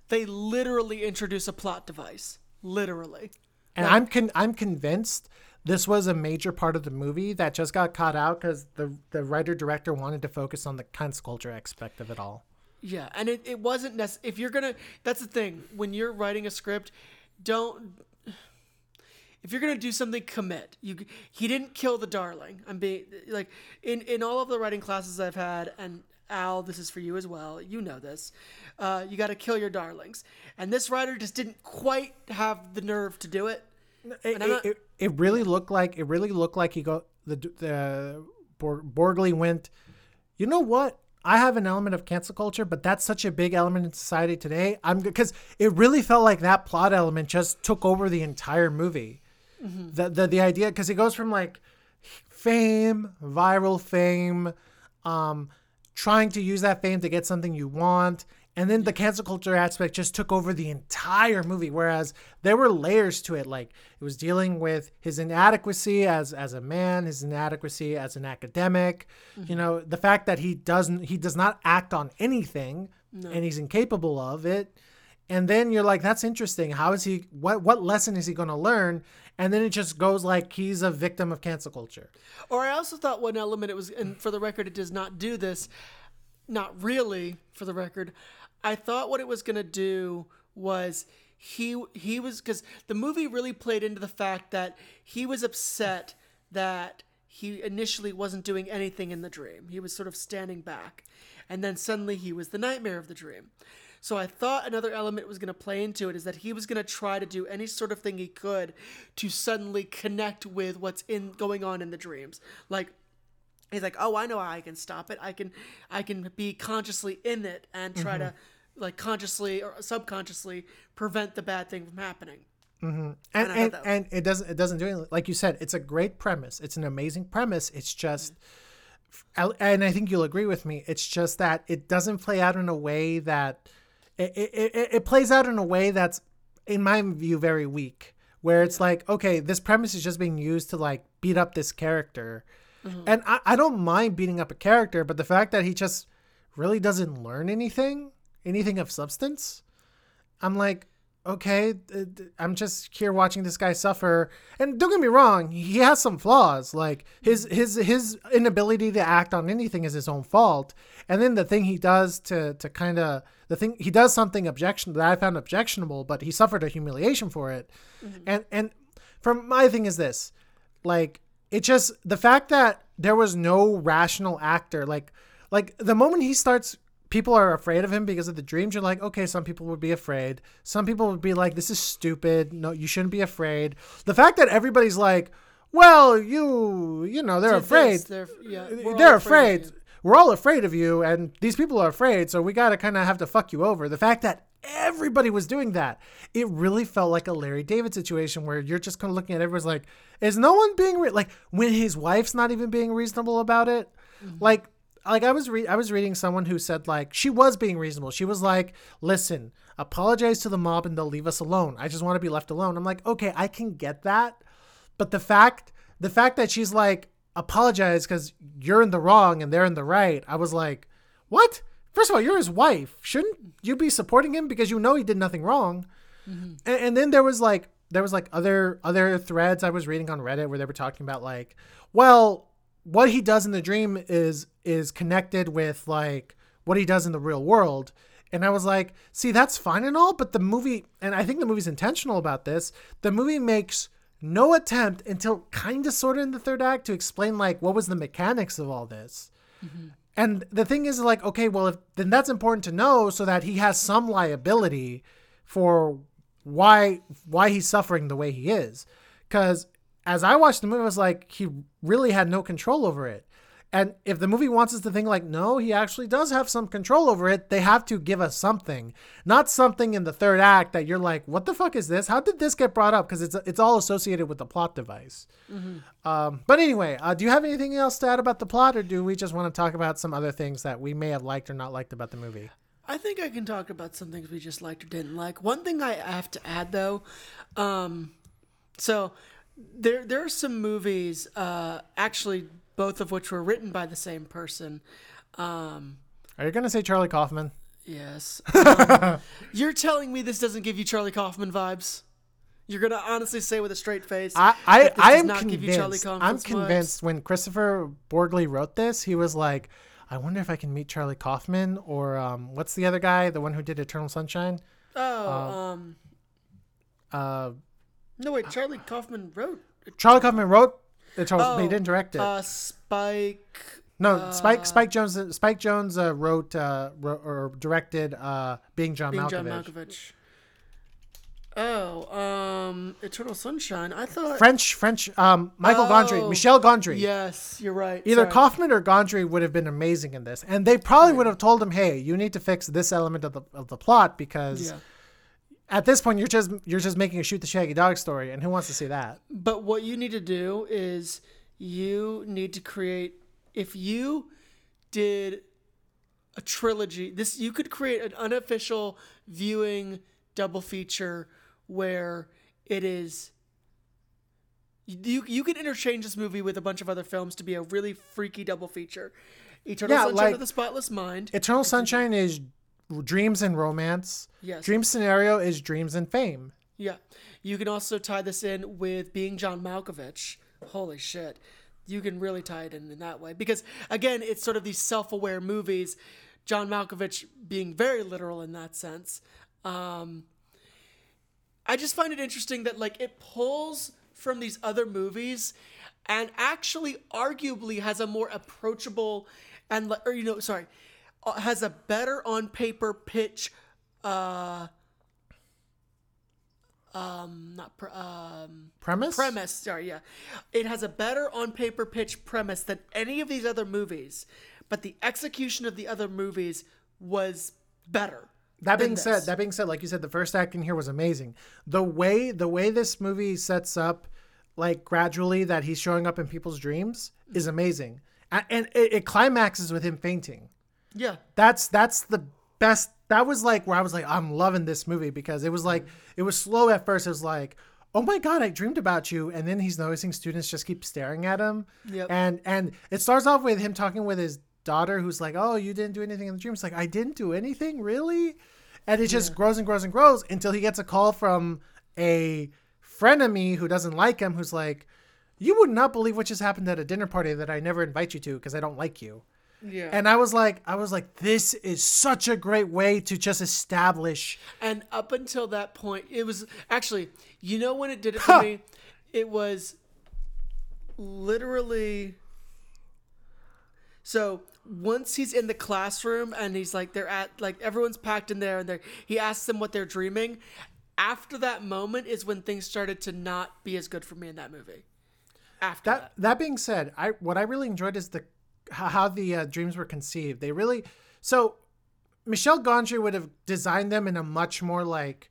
They literally introduce a plot device. Literally. And I'm con- I'm convinced this was a major part of the movie that just got cut out because the the writer director wanted to focus on the cancel culture aspect of it all. Yeah, and it, it wasn't necessary. If you're gonna, that's the thing. When you're writing a script, don't. If you're gonna do something, commit. You he didn't kill the darling. I'm being like in in all of the writing classes I've had, and Al, this is for you as well. You know this. Uh, you got to kill your darlings, and this writer just didn't quite have the nerve to do it. It, not- it, it, really looked like it really looked like he got the the Bor- Borgli went. You know what? I have an element of cancel culture, but that's such a big element in society today. I'm because it really felt like that plot element just took over the entire movie. The the the idea because it goes from like fame, viral fame, um, trying to use that fame to get something you want, and then the cancel culture aspect just took over the entire movie whereas there were layers to it like it was dealing with his inadequacy as as a man his inadequacy as an academic. Mm-hmm. you know the fact that he doesn't he does not act on anything and he's incapable of it. And then you're like that's interesting. How is he what what lesson is he going to learn and then it just goes like he's a victim of cancel culture Or I also thought one element it was, and for the record, it does not do this. Not really, for the record. I thought what it was gonna do was he he was because the movie really played into the fact that he was upset that he initially wasn't doing anything in the dream. He was sort of standing back, and then suddenly he was the nightmare of the dream. So I thought another element was going to play into it is that he was going to try to do any sort of thing he could to suddenly connect with what's in going on in the dreams. Like he's like, "Oh, I know how I can stop it. I can I can be consciously in it and try to mm-hmm. like consciously or subconsciously prevent the bad thing from happening." Mm-hmm. and thought and, that. was- and it doesn't it doesn't do anything. Like you said it's a great premise. It's an amazing premise. It's just mm-hmm. and i think you'll agree with me. It's just that it doesn't play out in a way that it, it, it, plays out in a way that's in my view very weak where it's like okay this premise is just being used to like beat up this character. Mm-hmm. And I, I don't mind beating up a character but the fact that he just really doesn't learn anything anything of substance I'm like, okay, I'm just here watching this guy suffer. And don't get me wrong, he has some flaws. Like his mm-hmm. his his inability to act on anything is his own fault. And then the thing he does to to kind of the thing he does something objection that I found objectionable, but he suffered a humiliation for it. Mm-hmm. And and from my thing is this, like it just the fact that there was no rational actor like like the moment he starts people are afraid of him because of the dreams you're like okay some people would be afraid some people would be like this is stupid no you shouldn't be afraid the fact that everybody's like well you you know they're afraid this, they're yeah, they're of afraid. We're all afraid of you, and these people are afraid. So we gotta kind of have to fuck you over. The fact that everybody was doing that, it really felt like a Larry David situation where you're just kind of looking at everyone's like, is no one being re-? like when his wife's not even being reasonable about it, like. Like I was re- I was reading someone who said like she was being reasonable. She was like, "Listen, apologize to the mob and they'll leave us alone. I just want to be left alone." I'm like, "Okay, I can get that." But the fact the fact that she's like apologize because you're in the wrong and they're in the right, I was like, what? First of all, you're his wife. Shouldn't you be supporting him because you know he did nothing wrong? Mm-hmm. And, and then there was like there was like other other threads I was reading on Reddit where they were talking about like, well, what he does in the dream is is connected with like what he does in the real world. And I was like, see, that's fine and all, but the movie, and I think the movie's intentional about this, the movie makes no attempt until kind of sort of in the third act to explain like what was the mechanics of all this. Mm-hmm. And the thing is like, okay, well, if then that's important to know so that he has some liability for why why he's suffering the way he is. Cuz as I watched the movie, I was like, he really had no control over it. And if the movie wants us to think like, no, he actually does have some control over it, they have to give us something, not something in the third act that you're like, what the fuck is this? How did this get brought up? Because it's it's all associated with the plot device. Um, but anyway, uh, do you have anything else to add about the plot, or do we just want to talk about some other things that we may have liked or not liked about the movie? I think I can talk about some things we just liked or didn't like. One thing I have to add though, um, so there there are some movies, uh, actually both of which were written by the same person. Um, Are you gonna say Charlie Kaufman? yes, Um, *laughs* you're telling me this doesn't give you Charlie Kaufman vibes. You're gonna honestly say with a straight face, I I, I am not give you Charlie convinced. I'm Kaufman's vibes? convinced when Kristoffer Borgli wrote this, he was like, I wonder if I can meet Charlie Kaufman or um, what's the other guy, the one who did Eternal Sunshine? Oh, um, Uh, no wait, Charlie Kaufman wrote. Charlie Kaufman wrote but he Oh, didn't direct it. Uh, Spike. no, Spike Spike Jonze Spike Jonze uh, wrote uh, wrote or directed uh, Being John being Malkovich. John Malkovich. Oh, um, Eternal Sunshine. I thought French French um, Michael Gondry, Oh, Michel Gondry. Yes, you're right. Either Sorry. Kaufman or Gondry would have been amazing in this, and they probably would have told him, "Hey, you need to fix this element of the of the plot because Yeah. At this point you're just you're just making a shoot the shaggy dog story, and who wants to see that?" But what you need to do is you need to create. If you did a trilogy. This you could create an unofficial viewing double feature where it is you you can interchange this movie with a bunch of other films to be a really freaky double feature. Eternal Yeah, Sunshine like- of the Spotless Mind. Eternal Sunshine is dreams and romance. Yes. Dream scenario is dreams and fame. Yeah. You can also tie this in with being John Malkovich. Holy shit. You can really tie it in in that way. Because, again, it's sort of these self aware movies. John Malkovich being very literal in that sense. Um, I just find it interesting that, like, it pulls from these other movies and actually arguably has a more approachable and, or, you know, sorry, has a better on paper pitch. Uh, um not pr- um Premise? premise sorry yeah it has a better on paper pitch premise than any of these other movies but the execution of the other movies was better That being said, that being said, like you said, the first acting here was amazing. The way the way this movie sets up, like gradually that he's showing up in people's dreams, is amazing, and, and it, it climaxes with him fainting. Yeah That's that's the best. That was like where I was like, I'm loving this movie because it was like it was slow at first. It was like, oh my god, I dreamed about you, and then he's noticing students just keep staring at him. Yep. And and it starts off with him talking with his daughter, who's like, oh, you didn't do anything in the dream. It's like I didn't do anything, really. And it just grows and grows and grows until he gets a call from a frenemy who doesn't like him, who's like, you would not believe what just happened at a dinner party that I never invite you to because I don't like you. Yeah And I was like, I was like, this is such a great way to just establish. And up until that point, it was actually, you know, when it did it for me, it was literally. So once he's in the classroom and he's like, they're at like everyone's packed in there, and they're he asks them what they're dreaming. After that moment is when things started to not be as good for me in that movie. After that, That that being said, I what I really enjoyed is the how the uh, dreams were conceived. They really so Michel Gondry would have designed them in a much more like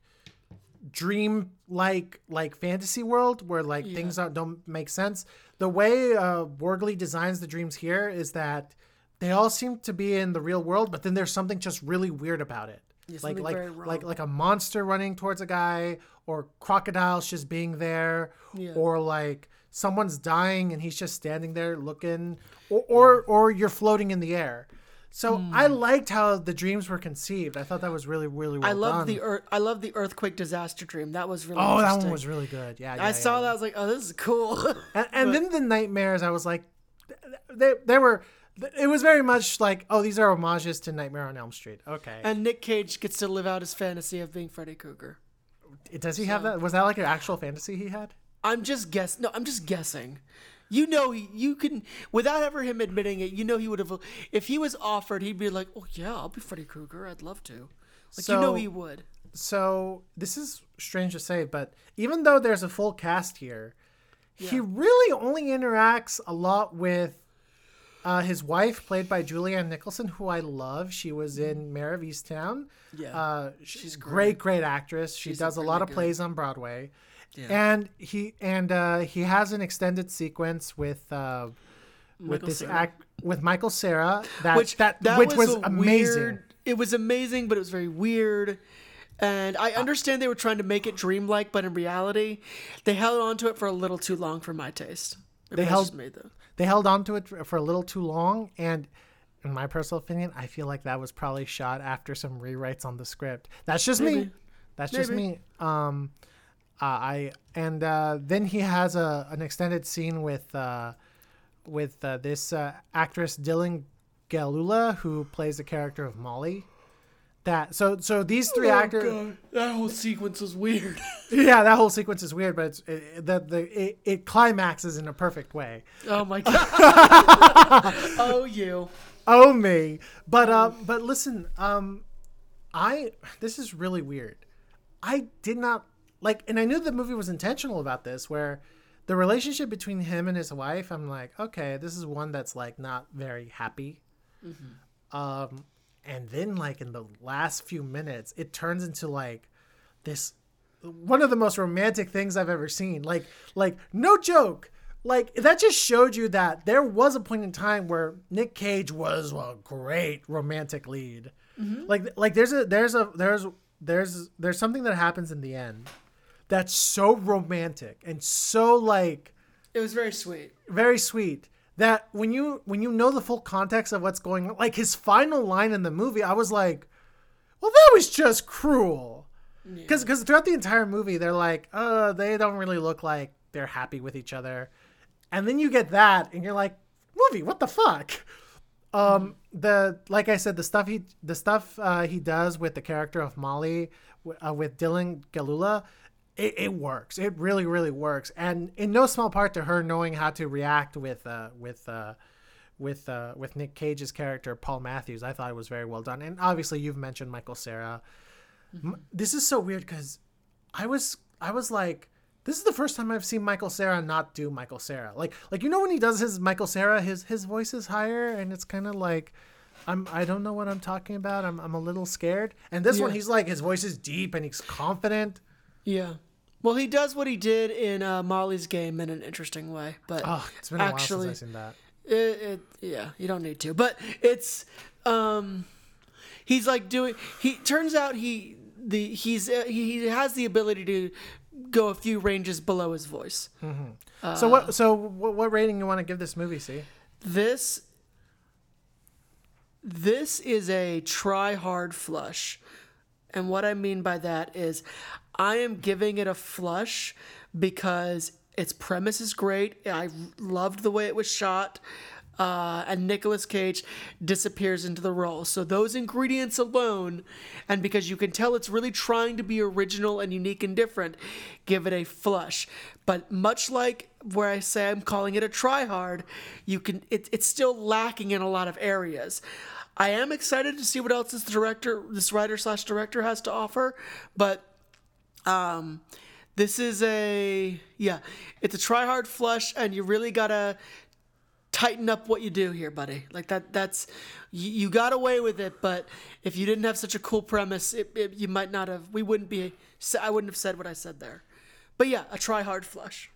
dream like like fantasy world where like things don't, don't make sense. The way uh, Borgli designs the dreams here is that they all seem to be in the real world, but then there's something just really weird about it. like like like like a monster running towards a guy, or crocodiles just being there, Yeah. or like someone's dying and he's just standing there looking, or or, or you're floating in the air. So Hmm. I liked how the dreams were conceived. I thought that was really really well I love the earth. I love the earthquake disaster dream. That was really. Oh, that one was really good. Yeah, yeah I yeah, saw yeah. that. I was like, oh, this is cool. *laughs* And, and then the nightmares, I was like, they they were. It was very much like, oh, these are homages to Nightmare on Elm Street. Okay. and Nick Cage gets to live out his fantasy of being Freddy Krueger. Does he have that? Was that like an actual fantasy he had? I'm just guess. No, I'm just guessing. You know, he, you can without ever him admitting it. You know, he would have if he was offered. He'd be like, "Oh yeah, I'll be Freddy Krueger. I'd love to." Like you know, he would. So this is strange to say, but even though there's a full cast here, he really only interacts a lot with uh, his wife, played by Julianne Nicholson, who I love. She was in Mare of Easttown. Yeah. uh, she's great, great actress. She She's does a really lot of good. plays on Broadway, and he and uh, he has an extended sequence with. Uh, with Michael this act with Michael Cera that which that, that which was, a amazing. Weird, it was amazing, but it was very weird. And I understand they were trying to make it dreamlike, but in reality, they held on to it for a little too long for my taste. Maybe They held- me, though. they held on to it for a little too long and in my personal opinion i feel like that was probably shot after some rewrites on the script that's just me Maybe. that's just me um uh, i and uh then he has a an extended scene with uh with uh, this uh, actress dylan gelula who plays the character of molly that so so these three actors Oh, that whole sequence was weird. *laughs* yeah that whole sequence is weird but it's it, the, the it, it climaxes in a perfect way oh my *laughs* god. *laughs* oh, you. oh me but uh but listen um i this is really weird i did not like and i knew the movie was intentional about this where the relationship between him and his wife i'm like okay this is one that's like not very happy. Um and then like in the last few minutes it turns into like this one of the most romantic things i've ever seen. Like like no joke. Like that just showed you that there was a point in time where Nick Cage was a great romantic lead. Like like there's a there's a there's there's there's something that happens in the end that's so romantic and so like It was very sweet. very sweet that when you when you know the full context of what's going on like his final line in the movie i was like well that was just cruel. Because because throughout the entire movie they're like uh they don't really look like they're happy with each other. And then you get that and you're like movie what the fuck? Um the like i said the stuff he the stuff uh, he does with the character of molly uh, with dylan gelula it, it works it really really works and in no small part to her knowing how to react with uh with uh with uh with nick cage's character paul matthews i thought it was very well done and obviously you've mentioned michael cera M- this is so weird because i was i was like this is the first time I've seen Michael Cera not do Michael Cera. Like, like you know when he does his Michael Cera, his his voice is higher, and it's kind of like, I'm I don't know what I'm talking about. I'm I'm a little scared. And this one, he's like his voice is deep and he's confident. Yeah. Well, he does what he did in uh, Molly's game in an interesting way, but Oh, it's been a actually, while since I've seen that. It, it yeah, you don't need to, but it's um, he's like doing. He turns out he the he's uh, he, has the ability to go a few ranges below his voice. so what? So what, what rating you want to give this movie? See, This this is a try hard flush. And what I mean by that is I am giving it a flush because its premise is great. I loved the way it was shot. Uh, and Nicolas Cage disappears into the role. So those ingredients alone, and because you can tell it's really trying to be original and unique and different, give it a flush. But much like where I say I'm calling it a try hard, you can it, it's still lacking in a lot of areas. I am excited to see what else this director, this writer slash director has to offer, but um, this is a yeah, it's a try hard flush, and you really gotta tighten up what you do here, buddy. Like that. That's you, you got away with it, but if you didn't have such a cool premise, it, it, you might not have. We wouldn't be. I wouldn't have said what I said there. But yeah, a try hard flush.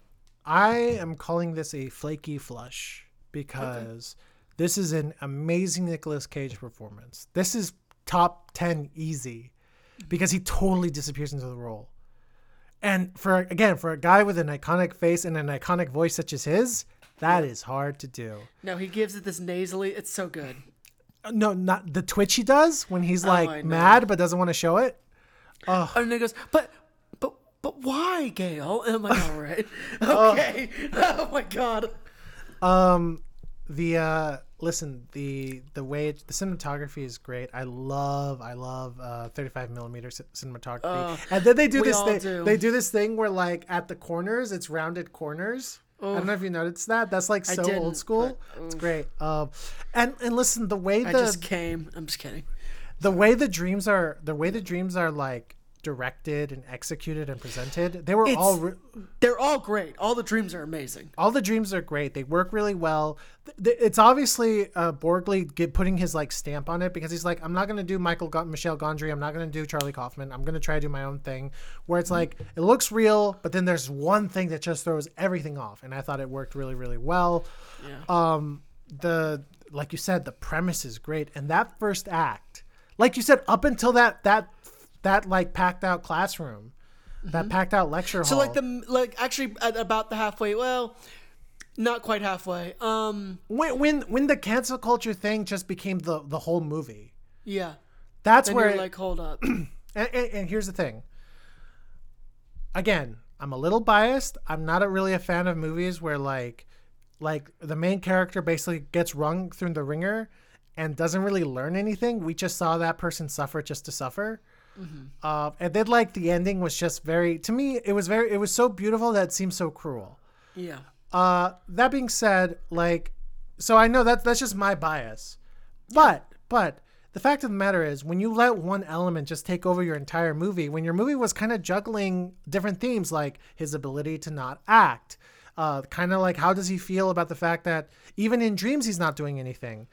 I am calling this a flaky flush because this is an amazing Nicolas Cage performance. This is top 10 easy because he totally disappears into the role. And for again, for a guy with an iconic face and an iconic voice such as his, that is hard to do. No, he gives it this nasally. It's so good. No, not the twitch he does when he's Oh, like know. mad but doesn't want to show it. Oh, And then he goes, but, but, but why, Gail? Am I'm all right, *laughs* okay. *laughs* oh my god. Um, the uh, listen, the the way it, the cinematography is great. I love, I love uh, 35 millimeter c- cinematography. Oh, and then they do this thing. do. They do this thing where like at the corners, it's rounded corners. I don't know if you noticed that. That's like so old school. It's great. Um, and and listen, the way the I just came. I'm just kidding. the way the dreams are, the way the dreams are like directed and executed and presented, they were It's- all. Re- They're all great. All the dreams are amazing. all the dreams are great. They work really well. It's obviously uh, Borgli get, putting his like stamp on it because he's like, I'm not gonna do Michael Go- Michel Gondry. I'm not gonna do Charlie Kaufman. I'm gonna try to do my own thing. Where it's like it looks real, but then there's one thing that just throws everything off, and I thought it worked really really well. Yeah. Um, the like you said, the premise is great, and that first act, like you said, up until that that that like packed out classroom, that packed out lecture hall. So like the like actually at about the halfway. Well, not quite halfway. Um, when when when the cancel culture thing just became the the whole movie. yeah. That's Then where you're it- like, hold up. *clears throat* and, and, and here's the thing. Again, I'm a little biased. I'm not a, really a fan of movies where like like the main character basically gets rung through the ringer and doesn't really learn anything. We just saw that person suffer just to suffer. Uh, and then like the ending was just very to me it was very it was so beautiful that it seemed so cruel. yeah. Uh, that being said, like, so I know that that's just my bias, but but the fact of the matter is, when you let one element just take over your entire movie, when your movie was kind of juggling different themes, like his ability to not act, uh, kind of like how does he feel about the fact that even in dreams he's not doing anything,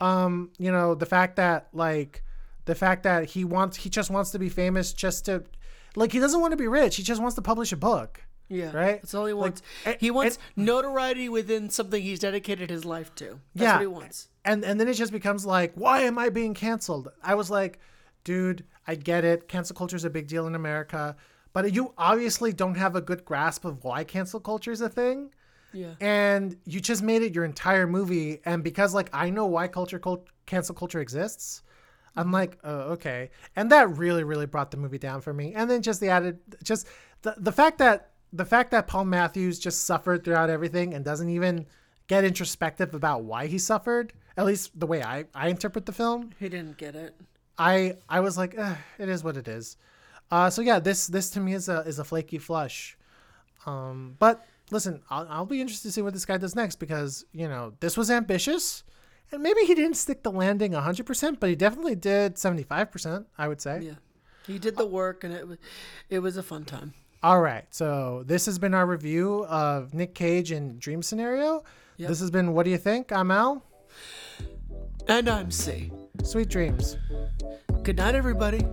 um, you know, the fact that like the fact that he wants he just wants to be famous just to like he doesn't want to be rich he just wants to publish a book Yeah, Right? That's all he wants. and- he wants eh, notoriety within something he's dedicated his life to. That's yeah. what he wants. And and then it just becomes like, why am I being canceled? I was like, dude, I get it. Cancel culture is a big deal in America, but you obviously don't have a good grasp of why cancel culture is a thing. Yeah. And you just made it your entire movie, and because like I know why culture cult- cancel culture exists, I'm like, oh, okay. And that really, really brought the movie down for me. And then just the added, just the the fact that the fact that Paul Matthews just suffered throughout everything and doesn't even get introspective about why he suffered, at least the way I, I interpret the film, He didn't get it. I I was like, it is what it is. Uh, so yeah, this this to me is a is a flaky flush. Um, but listen, I'll, I'll be interested to see what this guy does next because you know this was ambitious, and maybe he didn't stick the landing hundred percent, but he definitely did seventy five percent. I would say. Yeah. He did the work, and it was it was a fun time. All right, so this has been our review of Nick Cage in Dream Scenario. Yep. This has been What Do You Think? I'm Al. And I'm C. Sweet dreams. Good night, everybody.